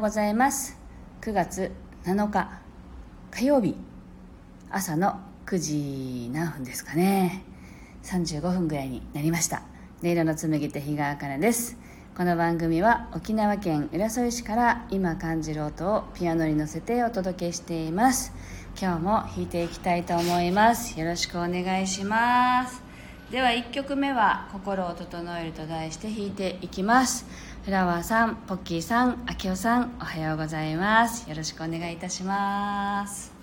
うございます。9月7日火曜日。朝の9時何分ですかね。35分ぐらいになりました。音色の紡手日川茜です。この番組は沖縄県浦添市から今感じる音をピアノに乗せてお届けしています。今日も弾いていきたいと思います。よろしくお願いします。では1曲目は「心を整える」と題して弾いていきます。フラワーさんポッキーさんあきおさんおはようございます。よろしくお願いいたします。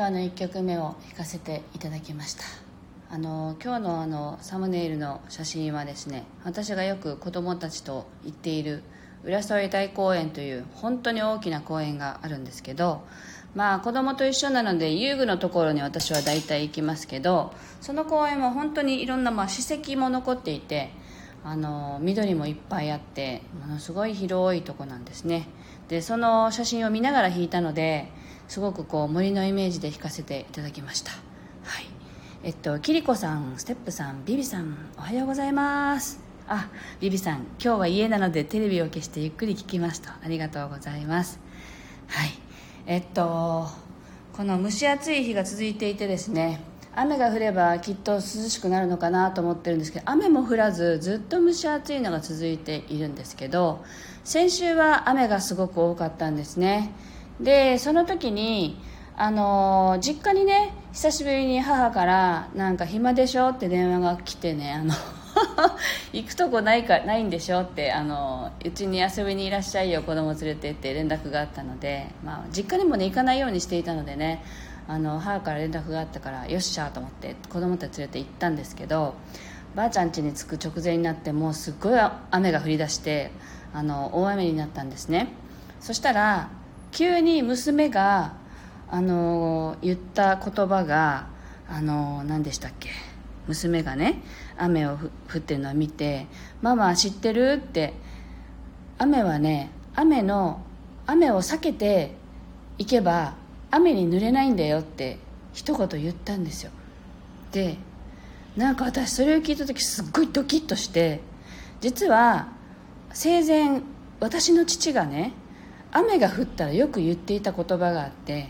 今日の1曲目を弾かせていただきました。あの今日のあのサムネイルの写真はですね私がよく子供たちと行っている浦添大公園という本当に大きな公園があるんですけどまあ子供と一緒なので遊具のところに私は大体行きますけどその公園は本当にいろんなまあ史跡も残っていてあの緑もいっぱいあってものすごい広いとこなんですね。でその写真を見ながら弾いたのですごくこう森のイメージで弾かせていただきました、はい、えっとキリコさんステップさんビビさんおはようございます。あビビさん今日は家なのでテレビを消してゆっくり聞きますとありがとうございます。はい。えっとこの蒸し暑い日が続いていてですね雨が降ればきっと涼しくなるのかなと思ってるんですけど雨も降らずずっと蒸し暑いのが続いているんですけど先週は雨がすごく多かったんですね。でその時にあの実家にね久しぶりに母からなんか暇でしょって電話が来てねあの 行くとこないかないんでしょってあのうちに遊びにいらっしゃいよ子供連れてって連絡があったので、まあ、実家にもね行かないようにしていたのでねあの母から連絡があったからよっしゃと思って子供たち連れて行ったんですけどばあちゃん家に着く直前になってもうすっごい雨が降り出してあの大雨になったんですね。そしたら急に娘があの言った言葉があの何でしたっけ？娘がね雨を降ってるのを見て「ママ知ってる?」って雨はね雨の雨を避けていけば雨に濡れないんだよって一言言ったんですよでなんか私それを聞いた時すっごいドキッとして実は生前私の父がね雨が降ったらよく言っていた言葉があって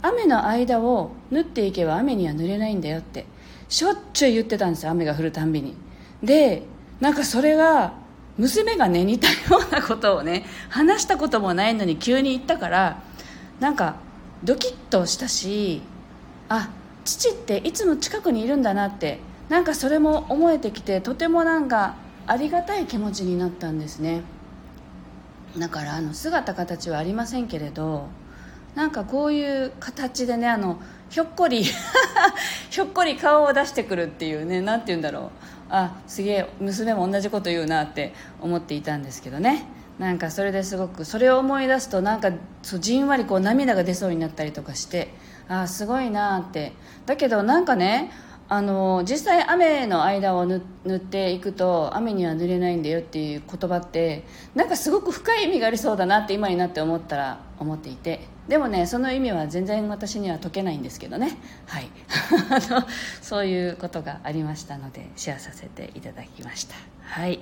雨の間を縫っていけば雨には濡れないんだよってしょっちゅう言ってたんですよ雨が降るたんびに。でなんかそれが娘がね似たようなことをね話したこともないのに急に言ったからなんかドキッとしたしあ父っていつも近くにいるんだなってなんかそれも思えてきてとてもなんかありがたい気持ちになったんですね。だからあの姿形はありませんけれどなんかこういう形でねあのひょっこり ひょっこり顔を出してくるっていうね何て言うんだろう。あすげえ娘も同じこと言うなって思っていたんですけどね。なんかそれですごくそれを思い出すとなんかそうじんわりこう涙が出そうになったりとかしてあすごいなって。だけどなんかねあの実際雨の間を塗っていくと雨には濡れないんだよっていう言葉ってなんかすごく深い意味がありそうだなって今になって思ったら思っていて。でもねその意味は全然私には解けないんですけどね。はい。そういうことがありましたのでシェアさせていただきました。はい。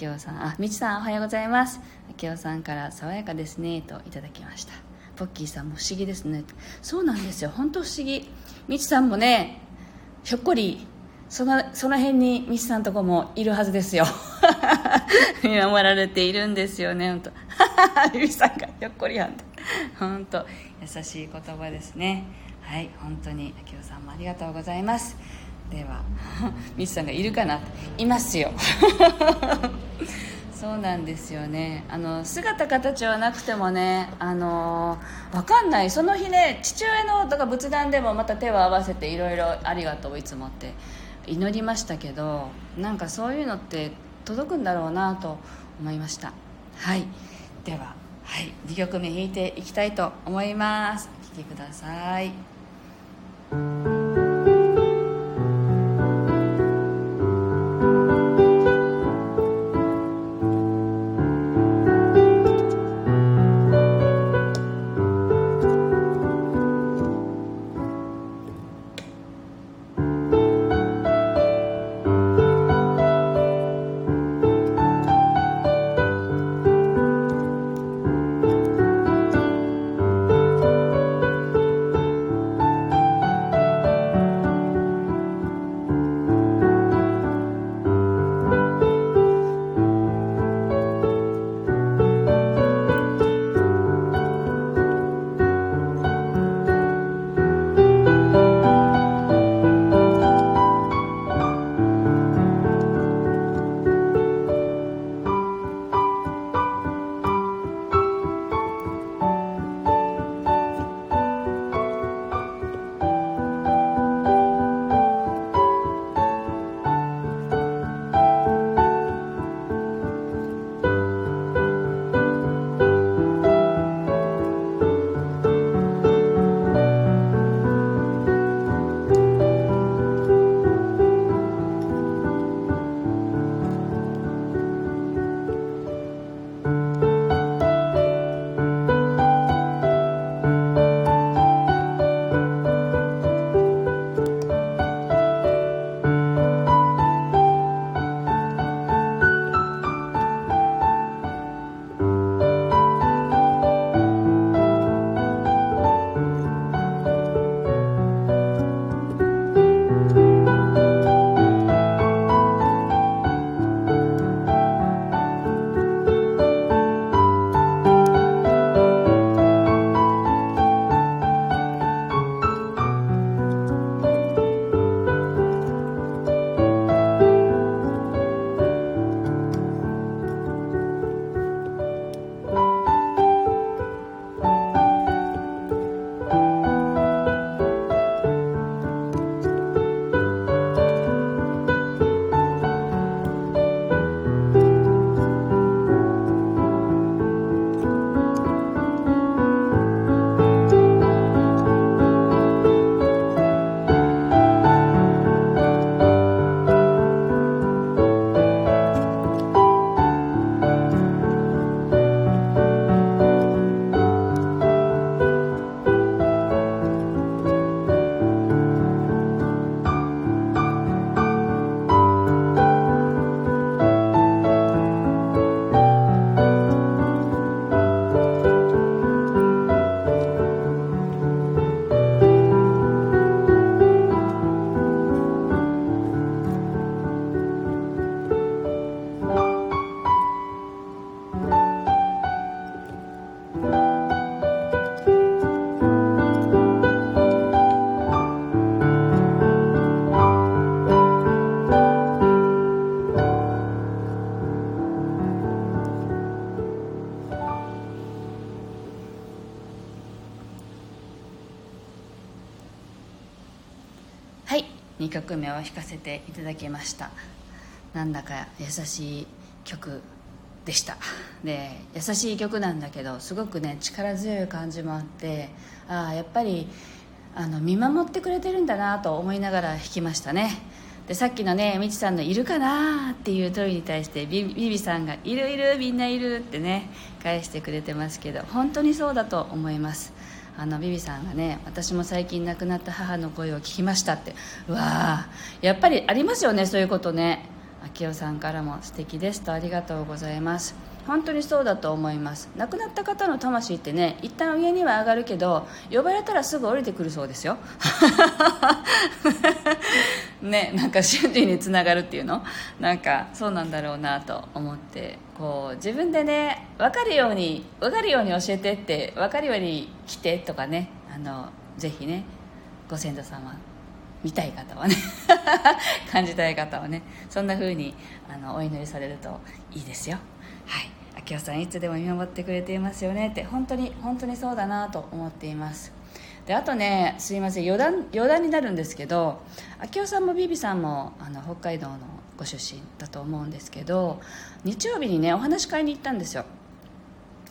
明夫さんあみちさんおはようございます。明夫さんから爽やかですねといただきました。ポッキーさんも不思議ですね。そうなんですよ。本当不思議。みちさんもねひょっこりそのその辺にみちさんとこもいるはずですよ。見守られているんですよね本当みちさんがひょっこりやんと。本当優しい言葉ですね。はい本当に。明夫さんもありがとうございます。では みちさんがいるかないますよ。そうなんですよね。あの姿形はなくてもねあの分かんない。その日ね父親のとか仏壇でもまた手を合わせていろいろありがとういつもって。祈りましたけどなんかそういうのって届くんだろうなと思いました。はい。では、はい、2曲目弾いていきたいと思います。お聴きください。2曲目を弾かせていただきました。なんだか優しい曲でした。で優しい曲なんだけどすごくね力強い感じもあってああやっぱりあの見守ってくれてるんだなと思いながら弾きましたね。でさっきのねみちさんの「いるかな?」っていう問いに対してビビビさんが「いるいるみんないる」ってね返してくれてますけど本当にそうだと思います。あのビビさんがね私も最近亡くなった母の声を聞きましたって。うわーやっぱりありますよねそういうことね。明夫さんからも素敵ですと。ありがとうございます。本当にそうだと思います。亡くなった方の魂ってね一旦上には上がるけど呼ばれたらすぐ降りてくるそうですよ。ねなんか瞬時につながるっていうの？なんかそうなんだろうなと思ってこう自分でね分かるように分かるように教えてって分かるように来てとかねあのぜひねご先祖様見たい方はね 感じたい方はねそんな風にあにお祈りされるといいですよ。はい。明夫さんいつでも見守ってくれていますよねって本当に本当にそうだなと思っています。であとねすいません余談余談になるんですけど明夫さんもビビさんもあの北海道のご出身だと思うんですけど日曜日にねお話し会に行ったんですよ。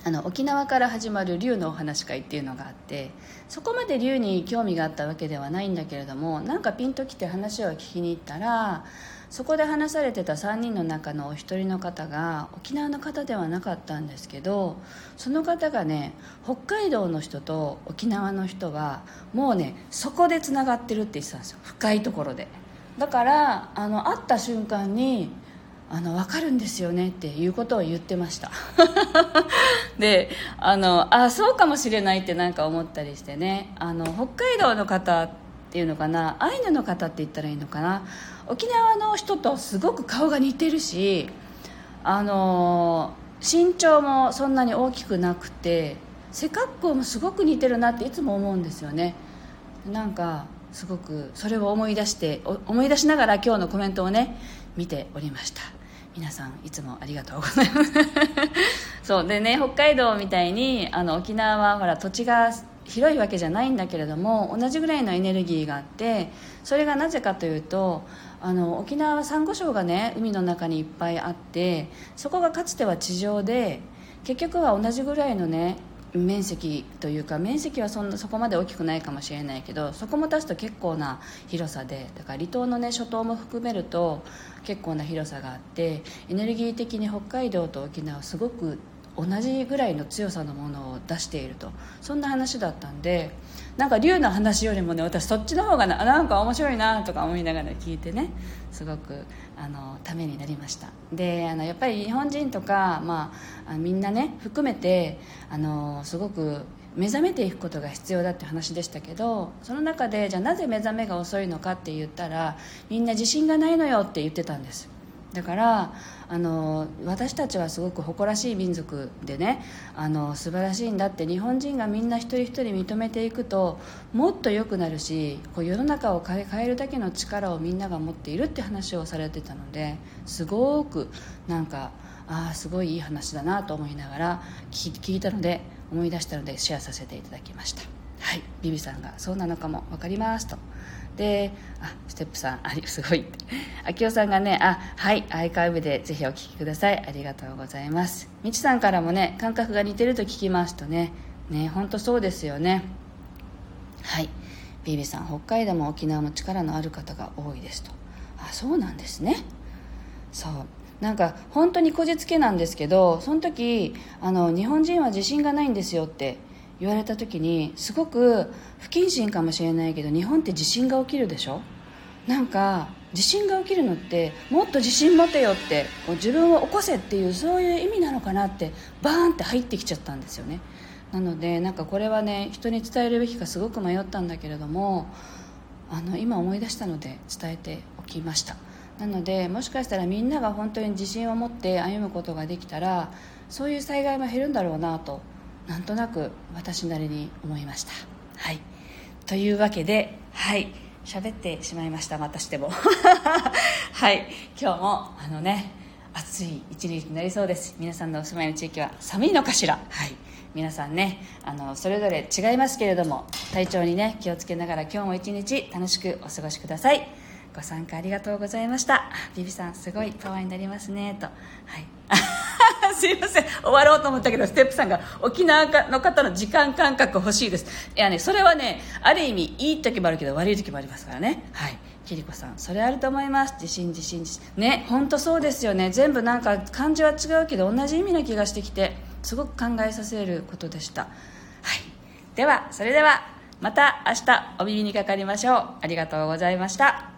あの沖縄から始まる竜のお話し会っていうのがあってそこまで竜に興味があったわけではないんだけれどもなんかピンときて話を聞きに行ったらそこで話されてた3人の中のお一人の方が沖縄の方ではなかったんですけどその方がね北海道の人と沖縄の人はもうねそこでつながってるって言ってたんですよ。深いところで。だからあの会った瞬間にあの分かるんですよねっていうことを言ってました。であのあそうかもしれないってなんか思ったりしてね。あの北海道の方っていうのかなアイヌの方って言ったらいいのかな。沖縄の人とすごく顔が似てるしあの身長もそんなに大きくなくて背格好もすごく似てるなっていつも思うんですよね。なんかすごくそれを思い出して思い出しながら今日のコメントをね見ておりました。皆さんいつもありがとうございます。そうでね北海道みたいにあの沖縄はほら土地が広いわけじゃないんだけれども同じぐらいのエネルギーがあってそれがなぜかというとあの沖縄はサンゴ礁がね海の中にいっぱいあってそこがかつては地上で結局は同じぐらいのね面積というか面積はそんなそこまで大きくないかもしれないけどそこも足すと結構な広さでだから離島のね諸島も含めると結構な広さがあってエネルギー的に北海道と沖縄すごく同じぐらいの強さのものを出していると。そんな話だったんでなんか龍の話よりもね私そっちの方がななんか面白いなとか思いながら聞いてねすごくあのためになりました。であのやっぱり日本人とか、まあ、みんなね含めてあのすごく目覚めていくことが必要だって話でしたけどその中でじゃあなぜ目覚めが遅いのかって言ったらみんな自信がないのよって言ってたんです。だからあの私たちはすごく誇らしい民族でねあの素晴らしいんだって日本人がみんな一人一人認めていくともっと良くなるしこう世の中を変えるだけの力をみんなが持っているって話をされてたのですごくなんかああすごいいい話だなと思いながら聞いたので思い出したのでシェアさせていただきました。はい。ビビさんが「そうなのかも分かります」と。であステップさんありすごいって。明夫さんがねあはいアイカイブでぜひお聴きください。ありがとうございます。みちさんからもね感覚が似てると聞きますとね。ね本当そうですよね。はい。ビビさん北海道も沖縄も力のある方が多いですと。あそうなんですね。そう。なんか本当にこじつけなんですけどその時あの日本人は自信がないんですよって言われた時にすごく不謹慎かもしれないけど日本って地震が起きるでしょ？なんか地震が起きるのってもっと自信持てよって自分を起こせっていうそういう意味なのかなってバーンって入ってきちゃったんですよね。なのでなんかこれはね人に伝えるべきかすごく迷ったんだけれどもあの今思い出したので伝えておきました。なのでもしかしたらみんなが本当に自信を持って歩むことができたらそういう災害も減るんだろうなとなんとなく私なりに思いました。はい。というわけではい。喋ってしまいました。またしても。はい。今日もあのね暑い一日になりそうです。皆さんのお住まいの地域は寒いのかしら。はい。皆さんねあのそれぞれ違いますけれども体調にね気をつけながら今日も一日楽しくお過ごしください。ご参加ありがとうございました。ビビさんすごいパワーになりますねと。はい。すいません。終わろうと思ったけどステップさんが沖縄の方の時間感覚欲しいです。いやねそれはねある意味いい時もあるけど悪い時もありますからね。はい。キリコさんそれあると思います。自信自信自信。ね本当そうですよね。全部なんか漢字は違うけど同じ意味な気がしてきてすごく考えさせることでした。はい。ではそれではまた明日お耳にかかりましょう。ありがとうございました。